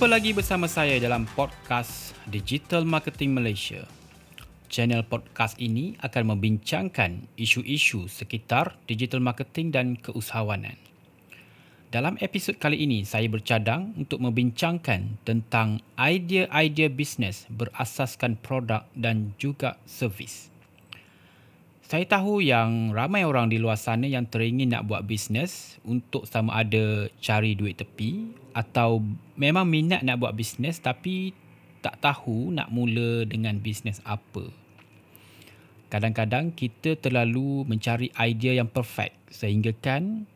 Berjumpa lagi bersama saya dalam podcast Digital Marketing Malaysia. Channel podcast ini akan membincangkan isu-isu sekitar digital marketing dan keusahawanan. Dalam episod kali ini, saya bercadang untuk membincangkan tentang idea-idea bisnes berasaskan produk dan juga servis. Saya tahu yang ramai orang di luar sana yang teringin nak buat bisnes untuk sama ada cari duit tepi atau memang minat nak buat bisnes tapi tak tahu nak mula dengan bisnes apa. Kadang-kadang kita terlalu mencari idea yang perfect sehingga kan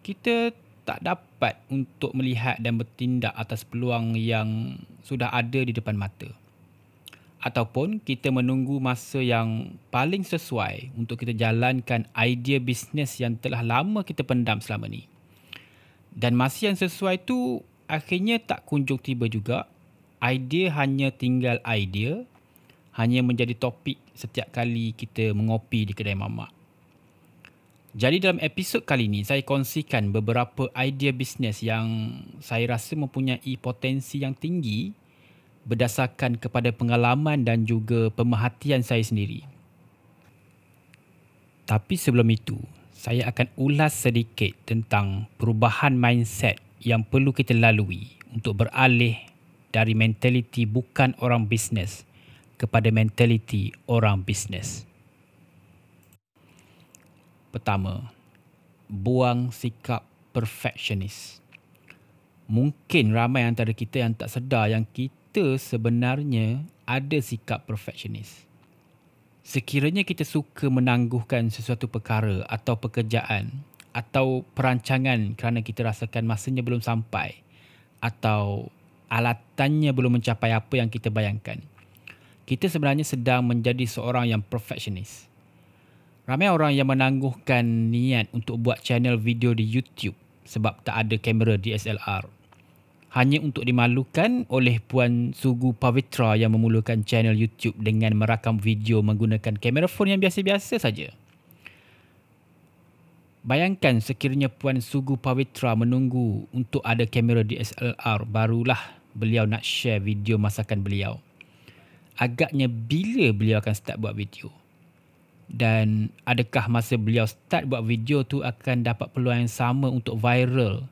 kita tak dapat untuk melihat dan bertindak atas peluang yang sudah ada di depan mata. Ataupun kita menunggu masa yang paling sesuai untuk kita jalankan idea bisnes yang telah lama kita pendam selama ni. Dan masa yang sesuai tu akhirnya tak kunjung tiba juga. Idea hanya tinggal idea hanya menjadi topik setiap kali kita mengopi di kedai mamak. Jadi dalam episod kali ini saya kongsikan beberapa idea bisnes yang saya rasa mempunyai potensi yang tinggi berdasarkan kepada pengalaman dan juga pemerhatian saya sendiri. Tapi sebelum itu, saya akan ulas sedikit tentang perubahan mindset yang perlu kita lalui untuk beralih dari mentaliti bukan orang bisnes kepada mentaliti orang bisnes. Pertama, buang sikap perfectionist. Mungkin ramai antara kita yang tak sedar yang kita sebenarnya ada sikap perfectionist. Sekiranya kita suka menangguhkan sesuatu perkara atau pekerjaan atau perancangan kerana kita rasakan masanya belum sampai atau alatannya belum mencapai apa yang kita bayangkan, kita sebenarnya sedang menjadi seorang yang perfectionist. Ramai orang yang menangguhkan niat untuk buat channel video di YouTube sebab tak ada kamera DSLR. Hanya untuk dimalukan oleh Puan Sugu Pavitra yang memulakan channel YouTube dengan merakam video menggunakan kamera phone yang biasa-biasa saja. Bayangkan sekiranya Puan Sugu Pavitra menunggu untuk ada kamera DSLR barulah beliau nak share video masakan beliau agaknya bila beliau akan start buat video? Dan adakah masa beliau start buat video tu akan dapat peluang yang sama untuk viral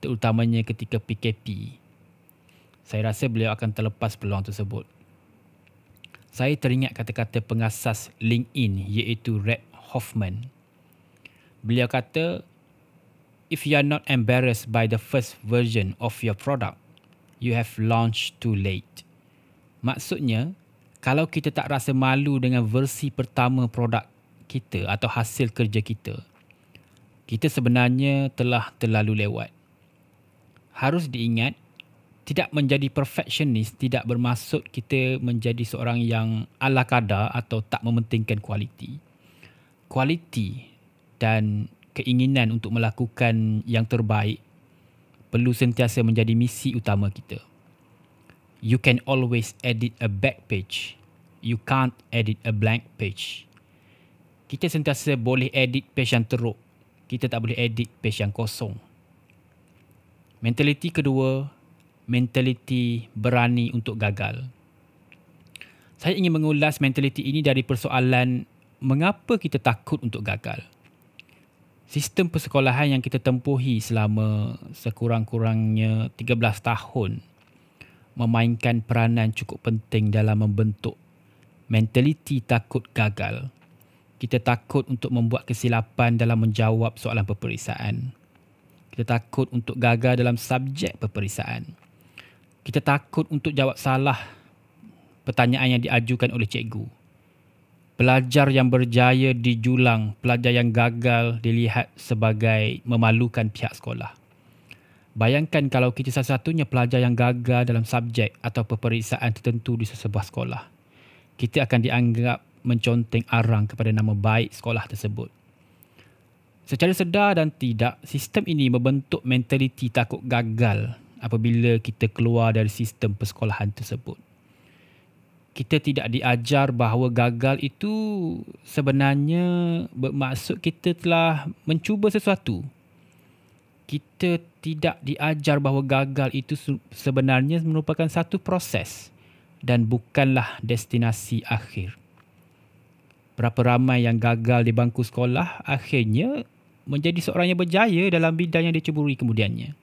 terutamanya ketika PKP? Saya rasa beliau akan terlepas peluang tersebut. Saya teringat kata-kata pengasas LinkedIn iaitu Red Hoffman. Beliau kata, If you are not embarrassed by the first version of your product, you have launched too late. Maksudnya, kalau kita tak rasa malu dengan versi pertama produk kita atau hasil kerja kita, kita sebenarnya telah terlalu lewat. Harus diingat, tidak menjadi perfectionist tidak bermaksud kita menjadi seorang yang ala kadar atau tak mementingkan kualiti. Kualiti dan keinginan untuk melakukan yang terbaik perlu sentiasa menjadi misi utama kita you can always edit a back page. You can't edit a blank page. Kita sentiasa boleh edit page yang teruk. Kita tak boleh edit page yang kosong. Mentaliti kedua, mentaliti berani untuk gagal. Saya ingin mengulas mentaliti ini dari persoalan mengapa kita takut untuk gagal. Sistem persekolahan yang kita tempuhi selama sekurang-kurangnya 13 tahun memainkan peranan cukup penting dalam membentuk mentaliti takut gagal. Kita takut untuk membuat kesilapan dalam menjawab soalan peperiksaan. Kita takut untuk gagal dalam subjek peperiksaan. Kita takut untuk jawab salah pertanyaan yang diajukan oleh cikgu. Pelajar yang berjaya dijulang, pelajar yang gagal dilihat sebagai memalukan pihak sekolah. Bayangkan kalau kita salah satunya pelajar yang gagal dalam subjek atau peperiksaan tertentu di sesebuah sekolah. Kita akan dianggap menconteng arang kepada nama baik sekolah tersebut. Secara sedar dan tidak, sistem ini membentuk mentaliti takut gagal apabila kita keluar dari sistem persekolahan tersebut. Kita tidak diajar bahawa gagal itu sebenarnya bermaksud kita telah mencuba sesuatu kita tidak diajar bahawa gagal itu sebenarnya merupakan satu proses dan bukanlah destinasi akhir. Berapa ramai yang gagal di bangku sekolah akhirnya menjadi seorang yang berjaya dalam bidang yang diceburi kemudiannya.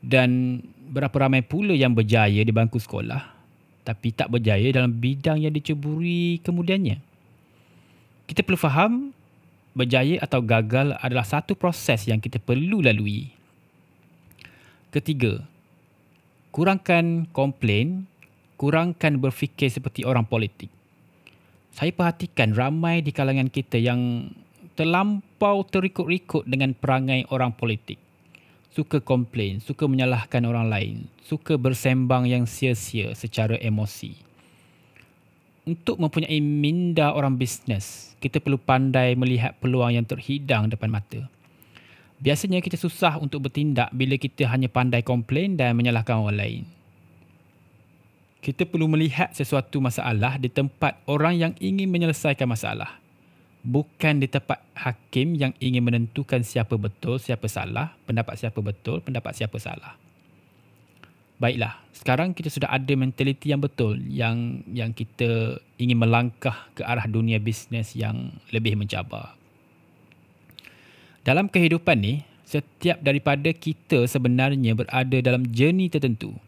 Dan berapa ramai pula yang berjaya di bangku sekolah tapi tak berjaya dalam bidang yang diceburi kemudiannya. Kita perlu faham berjaya atau gagal adalah satu proses yang kita perlu lalui. Ketiga, kurangkan komplain, kurangkan berfikir seperti orang politik. Saya perhatikan ramai di kalangan kita yang terlampau terikut-ikut dengan perangai orang politik. Suka komplain, suka menyalahkan orang lain, suka bersembang yang sia-sia secara emosi untuk mempunyai minda orang bisnes, kita perlu pandai melihat peluang yang terhidang depan mata. Biasanya kita susah untuk bertindak bila kita hanya pandai komplain dan menyalahkan orang lain. Kita perlu melihat sesuatu masalah di tempat orang yang ingin menyelesaikan masalah. Bukan di tempat hakim yang ingin menentukan siapa betul, siapa salah, pendapat siapa betul, pendapat siapa salah. Baiklah sekarang kita sudah ada mentaliti yang betul yang yang kita ingin melangkah ke arah dunia bisnes yang lebih mencabar. Dalam kehidupan ni setiap daripada kita sebenarnya berada dalam journey tertentu.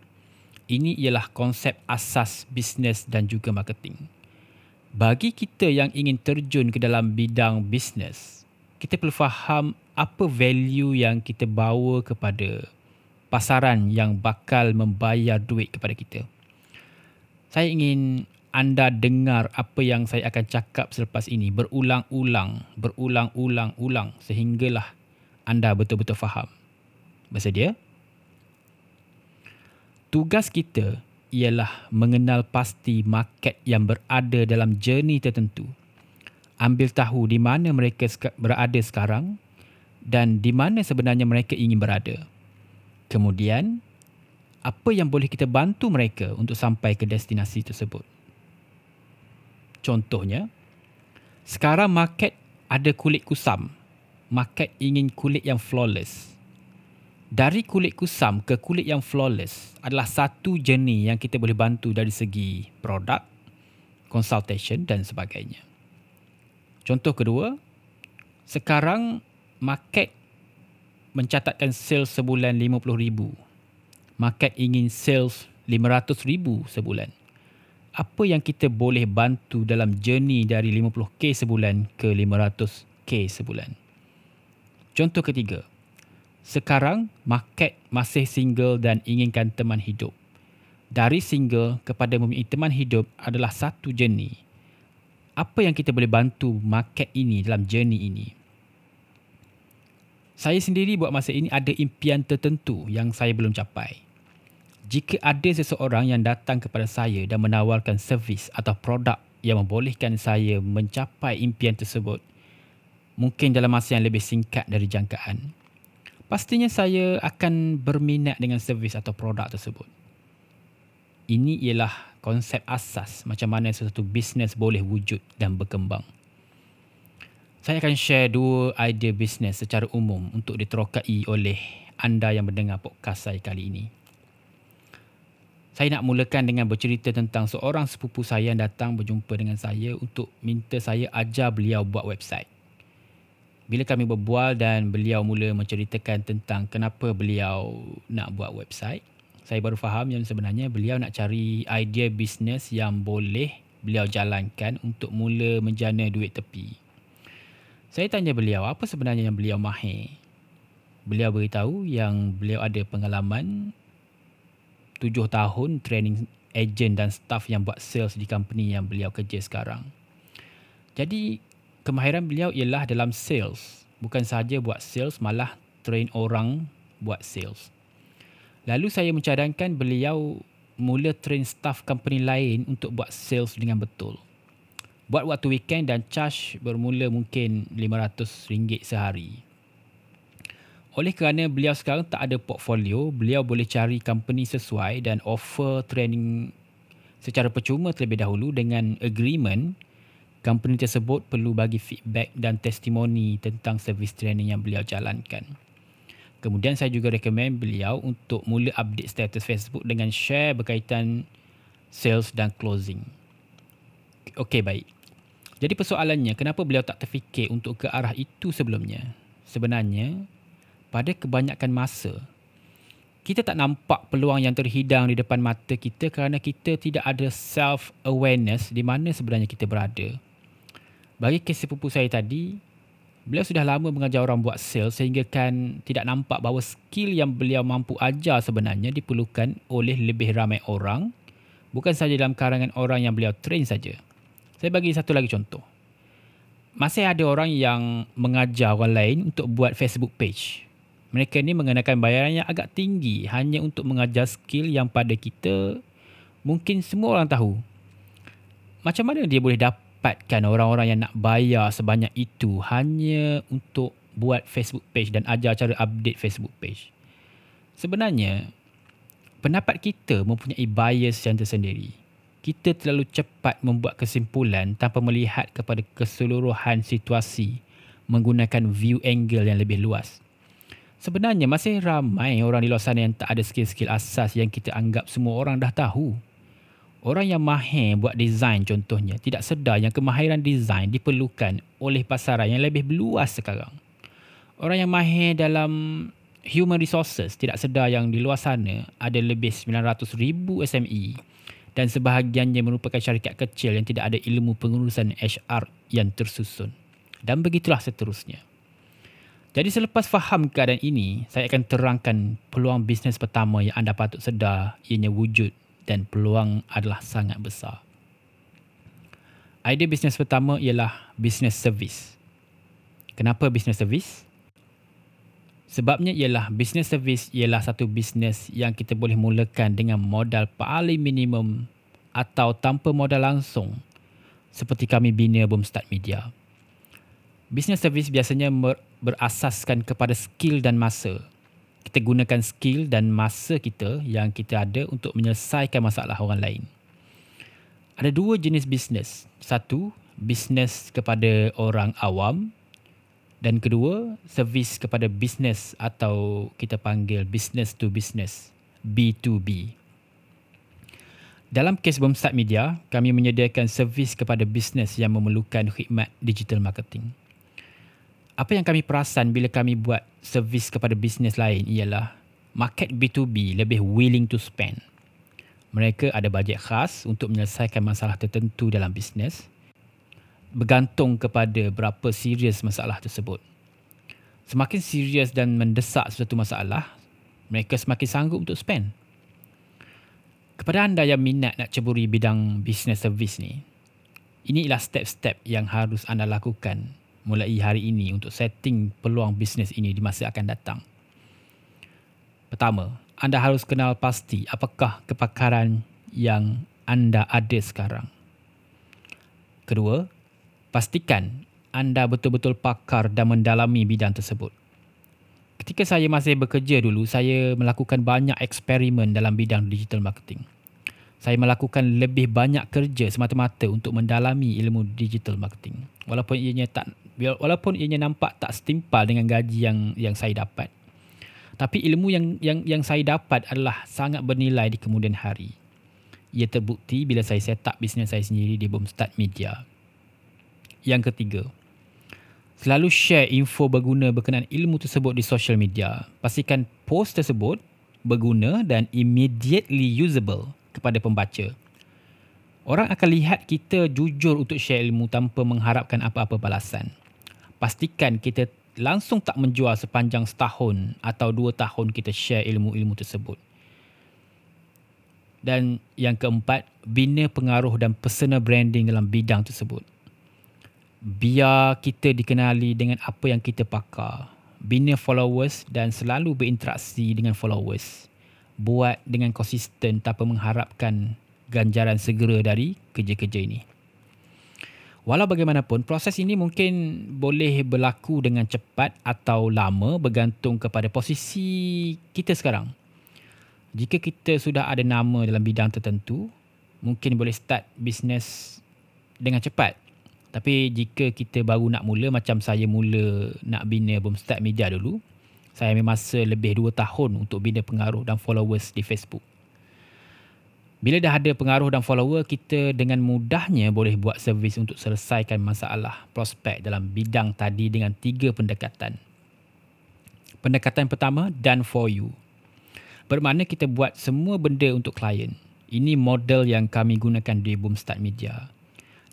Ini ialah konsep asas bisnes dan juga marketing bagi kita yang ingin terjun ke dalam bidang bisnes kita perlu faham apa value yang kita bawa kepada pasaran yang bakal membayar duit kepada kita. Saya ingin anda dengar apa yang saya akan cakap selepas ini berulang-ulang, berulang-ulang-ulang sehinggalah anda betul-betul faham. Bersedia? Tugas kita ialah mengenal pasti market yang berada dalam journey tertentu. Ambil tahu di mana mereka berada sekarang dan di mana sebenarnya mereka ingin berada. Kemudian, apa yang boleh kita bantu mereka untuk sampai ke destinasi tersebut? Contohnya, sekarang market ada kulit kusam. Market ingin kulit yang flawless. Dari kulit kusam ke kulit yang flawless adalah satu journey yang kita boleh bantu dari segi produk, consultation dan sebagainya. Contoh kedua, sekarang market mencatatkan sales sebulan 50,000. Market ingin sales 500,000 sebulan. Apa yang kita boleh bantu dalam journey dari 50k sebulan ke 500k sebulan? Contoh ketiga. Sekarang market masih single dan inginkan teman hidup. Dari single kepada mempunyai teman hidup adalah satu journey. Apa yang kita boleh bantu market ini dalam journey ini? Saya sendiri buat masa ini ada impian tertentu yang saya belum capai. Jika ada seseorang yang datang kepada saya dan menawarkan servis atau produk yang membolehkan saya mencapai impian tersebut, mungkin dalam masa yang lebih singkat dari jangkaan, pastinya saya akan berminat dengan servis atau produk tersebut. Ini ialah konsep asas macam mana sesuatu bisnes boleh wujud dan berkembang. Saya akan share dua idea bisnes secara umum untuk diterokai oleh anda yang mendengar podcast saya kali ini. Saya nak mulakan dengan bercerita tentang seorang sepupu saya yang datang berjumpa dengan saya untuk minta saya ajar beliau buat website. Bila kami berbual dan beliau mula menceritakan tentang kenapa beliau nak buat website, saya baru faham yang sebenarnya beliau nak cari idea bisnes yang boleh beliau jalankan untuk mula menjana duit tepi. Saya tanya beliau apa sebenarnya yang beliau mahir. Beliau beritahu yang beliau ada pengalaman tujuh tahun training agent dan staff yang buat sales di company yang beliau kerja sekarang. Jadi kemahiran beliau ialah dalam sales. Bukan sahaja buat sales malah train orang buat sales. Lalu saya mencadangkan beliau mula train staff company lain untuk buat sales dengan betul buat waktu weekend dan charge bermula mungkin RM500 sehari. Oleh kerana beliau sekarang tak ada portfolio, beliau boleh cari company sesuai dan offer training secara percuma terlebih dahulu dengan agreement company tersebut perlu bagi feedback dan testimoni tentang servis training yang beliau jalankan. Kemudian saya juga recommend beliau untuk mula update status Facebook dengan share berkaitan sales dan closing. Okey, baik. Jadi persoalannya, kenapa beliau tak terfikir untuk ke arah itu sebelumnya? Sebenarnya, pada kebanyakan masa, kita tak nampak peluang yang terhidang di depan mata kita kerana kita tidak ada self-awareness di mana sebenarnya kita berada. Bagi kes sepupu saya tadi, beliau sudah lama mengajar orang buat sales sehingga kan tidak nampak bahawa skill yang beliau mampu ajar sebenarnya diperlukan oleh lebih ramai orang bukan saja dalam karangan orang yang beliau train saja. Saya bagi satu lagi contoh. Masih ada orang yang mengajar orang lain untuk buat Facebook page. Mereka ni mengenakan bayaran yang agak tinggi hanya untuk mengajar skill yang pada kita mungkin semua orang tahu. Macam mana dia boleh dapatkan orang-orang yang nak bayar sebanyak itu hanya untuk buat Facebook page dan ajar cara update Facebook page? Sebenarnya, pendapat kita mempunyai bias yang tersendiri kita terlalu cepat membuat kesimpulan tanpa melihat kepada keseluruhan situasi menggunakan view angle yang lebih luas. Sebenarnya masih ramai orang di luar sana yang tak ada skill-skill asas yang kita anggap semua orang dah tahu. Orang yang mahir buat design contohnya tidak sedar yang kemahiran design diperlukan oleh pasaran yang lebih luas sekarang. Orang yang mahir dalam human resources tidak sedar yang di luar sana ada lebih 900,000 SME dan sebahagiannya merupakan syarikat kecil yang tidak ada ilmu pengurusan HR yang tersusun. Dan begitulah seterusnya. Jadi selepas faham keadaan ini, saya akan terangkan peluang bisnes pertama yang anda patut sedar ianya wujud dan peluang adalah sangat besar. Idea bisnes pertama ialah bisnes servis. Kenapa bisnes servis? Sebabnya ialah business service ialah satu bisnes yang kita boleh mulakan dengan modal paling minimum atau tanpa modal langsung seperti kami bina Boomstart Media. Business service biasanya berasaskan kepada skill dan masa. Kita gunakan skill dan masa kita yang kita ada untuk menyelesaikan masalah orang lain. Ada dua jenis bisnes. Satu, bisnes kepada orang awam dan kedua, servis kepada bisnes atau kita panggil business to business, B2B. Dalam kes Boomstart Media, kami menyediakan servis kepada bisnes yang memerlukan khidmat digital marketing. Apa yang kami perasan bila kami buat servis kepada bisnes lain ialah market B2B lebih willing to spend. Mereka ada bajet khas untuk menyelesaikan masalah tertentu dalam bisnes bergantung kepada berapa serius masalah tersebut. Semakin serius dan mendesak sesuatu masalah, mereka semakin sanggup untuk spend. Kepada anda yang minat nak ceburi bidang business service ni, ini inilah step-step yang harus anda lakukan mulai hari ini untuk setting peluang bisnes ini di masa akan datang. Pertama, anda harus kenal pasti apakah kepakaran yang anda ada sekarang. Kedua, pastikan anda betul-betul pakar dan mendalami bidang tersebut. Ketika saya masih bekerja dulu, saya melakukan banyak eksperimen dalam bidang digital marketing. Saya melakukan lebih banyak kerja semata-mata untuk mendalami ilmu digital marketing. Walaupun ianya tak walaupun ianya nampak tak setimpal dengan gaji yang yang saya dapat. Tapi ilmu yang yang yang saya dapat adalah sangat bernilai di kemudian hari. Ia terbukti bila saya set up bisnes saya sendiri di Boomstart Media. Yang ketiga, selalu share info berguna berkenaan ilmu tersebut di social media. Pastikan post tersebut berguna dan immediately usable kepada pembaca. Orang akan lihat kita jujur untuk share ilmu tanpa mengharapkan apa-apa balasan. Pastikan kita langsung tak menjual sepanjang setahun atau dua tahun kita share ilmu-ilmu tersebut. Dan yang keempat, bina pengaruh dan personal branding dalam bidang tersebut biar kita dikenali dengan apa yang kita pakar. Bina followers dan selalu berinteraksi dengan followers. Buat dengan konsisten tanpa mengharapkan ganjaran segera dari kerja-kerja ini. Walau bagaimanapun, proses ini mungkin boleh berlaku dengan cepat atau lama bergantung kepada posisi kita sekarang. Jika kita sudah ada nama dalam bidang tertentu, mungkin boleh start bisnes dengan cepat tapi jika kita baru nak mula macam saya mula nak bina Boomstart Media dulu, Saya ambil masa lebih 2 tahun untuk bina pengaruh dan followers di Facebook. Bila dah ada pengaruh dan follower, kita dengan mudahnya boleh buat servis untuk selesaikan masalah prospek dalam bidang tadi dengan tiga pendekatan. Pendekatan pertama, done for you. Bermakna kita buat semua benda untuk klien. Ini model yang kami gunakan di Boomstart Media.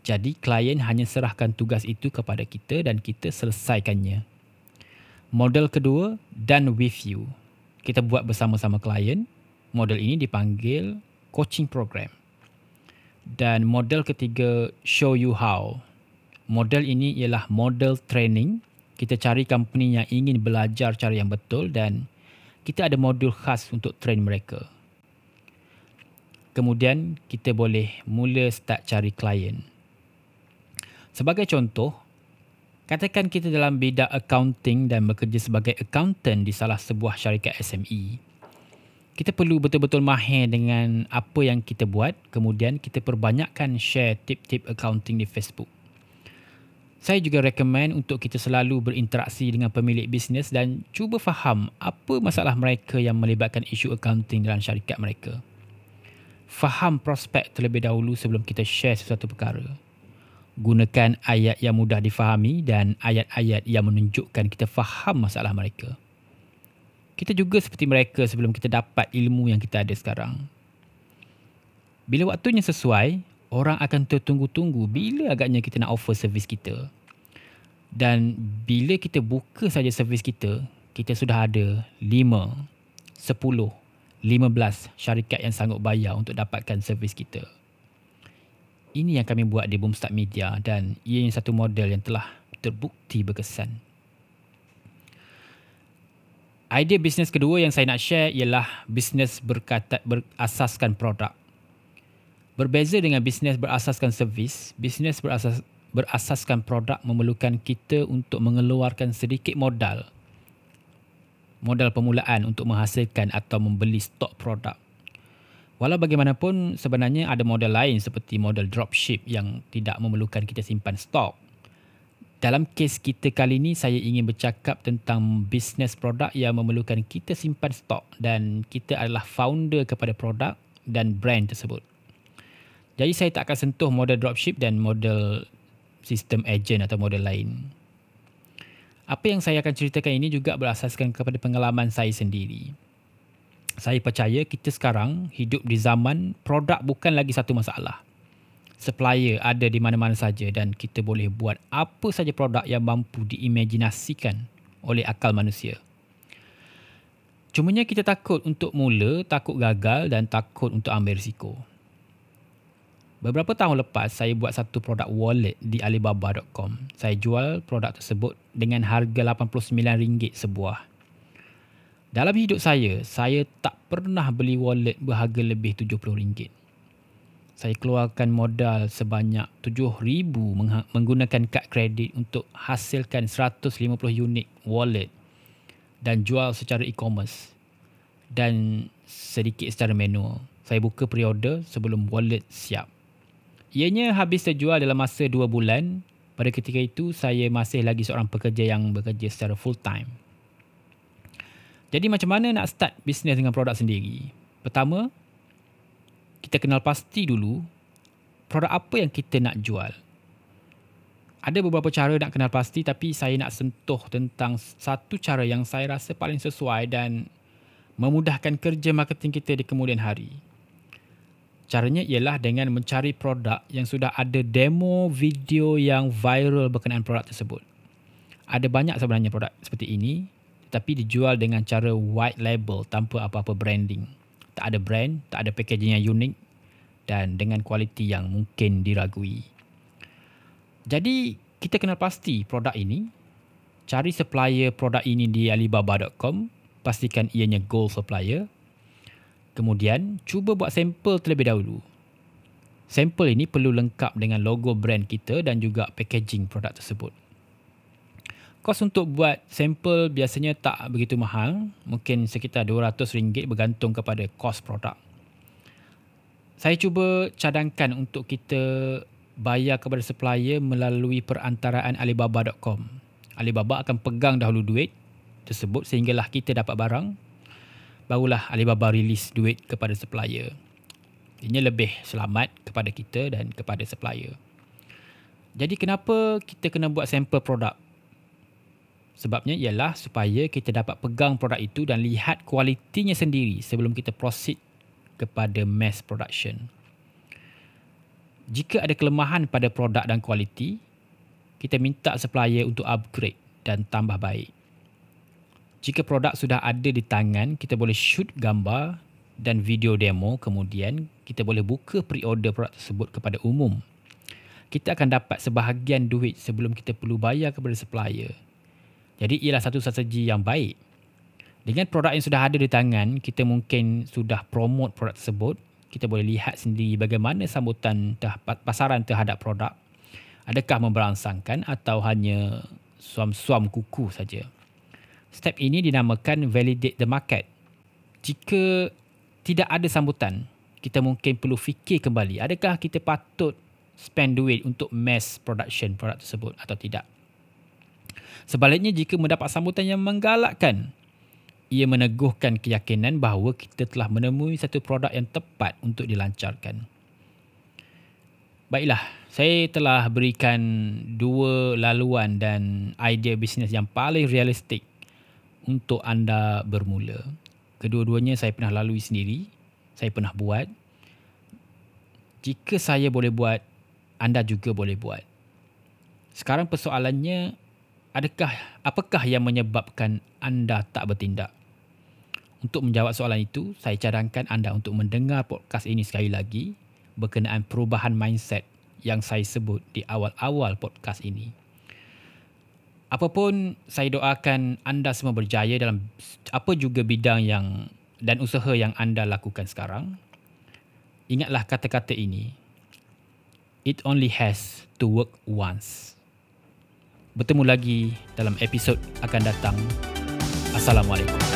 Jadi, klien hanya serahkan tugas itu kepada kita dan kita selesaikannya. Model kedua, done with you. Kita buat bersama-sama klien. Model ini dipanggil coaching program. Dan model ketiga, show you how. Model ini ialah model training. Kita cari company yang ingin belajar cara yang betul dan kita ada modul khas untuk train mereka. Kemudian kita boleh mula start cari klien. Sebagai contoh, katakan kita dalam bidang accounting dan bekerja sebagai accountant di salah sebuah syarikat SME kita perlu betul-betul mahir dengan apa yang kita buat kemudian kita perbanyakkan share tip-tip accounting di Facebook. Saya juga recommend untuk kita selalu berinteraksi dengan pemilik bisnes dan cuba faham apa masalah mereka yang melibatkan isu accounting dalam syarikat mereka. Faham prospek terlebih dahulu sebelum kita share sesuatu perkara. Gunakan ayat yang mudah difahami dan ayat-ayat yang menunjukkan kita faham masalah mereka kita juga seperti mereka sebelum kita dapat ilmu yang kita ada sekarang. Bila waktunya sesuai, orang akan tertunggu-tunggu bila agaknya kita nak offer servis kita. Dan bila kita buka saja servis kita, kita sudah ada 5, 10, 15 syarikat yang sanggup bayar untuk dapatkan servis kita. Ini yang kami buat di Boomstart Media dan ianya satu model yang telah terbukti berkesan. Idea bisnes kedua yang saya nak share ialah bisnes berkata, berasaskan produk. Berbeza dengan bisnes berasaskan servis, bisnes berasas, berasaskan produk memerlukan kita untuk mengeluarkan sedikit modal. Modal permulaan untuk menghasilkan atau membeli stok produk. Walau bagaimanapun sebenarnya ada model lain seperti model dropship yang tidak memerlukan kita simpan stok dalam kes kita kali ini saya ingin bercakap tentang bisnes produk yang memerlukan kita simpan stok dan kita adalah founder kepada produk dan brand tersebut. Jadi saya tak akan sentuh model dropship dan model sistem agent atau model lain. Apa yang saya akan ceritakan ini juga berasaskan kepada pengalaman saya sendiri. Saya percaya kita sekarang hidup di zaman produk bukan lagi satu masalah supplier ada di mana-mana saja dan kita boleh buat apa saja produk yang mampu diimajinasikan oleh akal manusia. Cumanya kita takut untuk mula, takut gagal dan takut untuk ambil risiko. Beberapa tahun lepas, saya buat satu produk wallet di alibaba.com. Saya jual produk tersebut dengan harga RM89 sebuah. Dalam hidup saya, saya tak pernah beli wallet berharga lebih RM70 saya keluarkan modal sebanyak 7000 menggunakan kad kredit untuk hasilkan 150 unit wallet dan jual secara e-commerce dan sedikit secara manual. Saya buka pre-order sebelum wallet siap. Ianya habis terjual dalam masa 2 bulan. Pada ketika itu saya masih lagi seorang pekerja yang bekerja secara full time. Jadi macam mana nak start bisnes dengan produk sendiri? Pertama, kita kenal pasti dulu produk apa yang kita nak jual. Ada beberapa cara nak kenal pasti tapi saya nak sentuh tentang satu cara yang saya rasa paling sesuai dan memudahkan kerja marketing kita di kemudian hari. Caranya ialah dengan mencari produk yang sudah ada demo video yang viral berkenaan produk tersebut. Ada banyak sebenarnya produk seperti ini tetapi dijual dengan cara white label tanpa apa-apa branding tak ada brand, tak ada packaging yang unik dan dengan kualiti yang mungkin diragui. Jadi, kita kenal pasti produk ini. Cari supplier produk ini di alibaba.com. Pastikan ianya gold supplier. Kemudian, cuba buat sampel terlebih dahulu. Sampel ini perlu lengkap dengan logo brand kita dan juga packaging produk tersebut. Kos untuk buat sampel biasanya tak begitu mahal, mungkin sekitar RM200 bergantung kepada kos produk. Saya cuba cadangkan untuk kita bayar kepada supplier melalui perantaraan alibaba.com. Alibaba akan pegang dahulu duit tersebut sehinggalah kita dapat barang barulah Alibaba release duit kepada supplier. Ini lebih selamat kepada kita dan kepada supplier. Jadi kenapa kita kena buat sampel produk? Sebabnya ialah supaya kita dapat pegang produk itu dan lihat kualitinya sendiri sebelum kita proceed kepada mass production. Jika ada kelemahan pada produk dan kualiti, kita minta supplier untuk upgrade dan tambah baik. Jika produk sudah ada di tangan, kita boleh shoot gambar dan video demo kemudian kita boleh buka pre-order produk tersebut kepada umum kita akan dapat sebahagian duit sebelum kita perlu bayar kepada supplier. Jadi ialah satu strategi yang baik. Dengan produk yang sudah ada di tangan, kita mungkin sudah promote produk tersebut. Kita boleh lihat sendiri bagaimana sambutan pasaran terhadap produk. Adakah memberangsangkan atau hanya suam-suam kuku saja. Step ini dinamakan validate the market. Jika tidak ada sambutan, kita mungkin perlu fikir kembali adakah kita patut spend duit untuk mass production produk tersebut atau tidak. Sebaliknya jika mendapat sambutan yang menggalakkan, ia meneguhkan keyakinan bahawa kita telah menemui satu produk yang tepat untuk dilancarkan. Baiklah, saya telah berikan dua laluan dan idea bisnes yang paling realistik untuk anda bermula. Kedua-duanya saya pernah lalui sendiri, saya pernah buat. Jika saya boleh buat, anda juga boleh buat. Sekarang persoalannya, adakah apakah yang menyebabkan anda tak bertindak? Untuk menjawab soalan itu, saya cadangkan anda untuk mendengar podcast ini sekali lagi berkenaan perubahan mindset yang saya sebut di awal-awal podcast ini. Apapun saya doakan anda semua berjaya dalam apa juga bidang yang dan usaha yang anda lakukan sekarang. Ingatlah kata-kata ini it only has to work once. Bertemu lagi dalam episod akan datang. Assalamualaikum.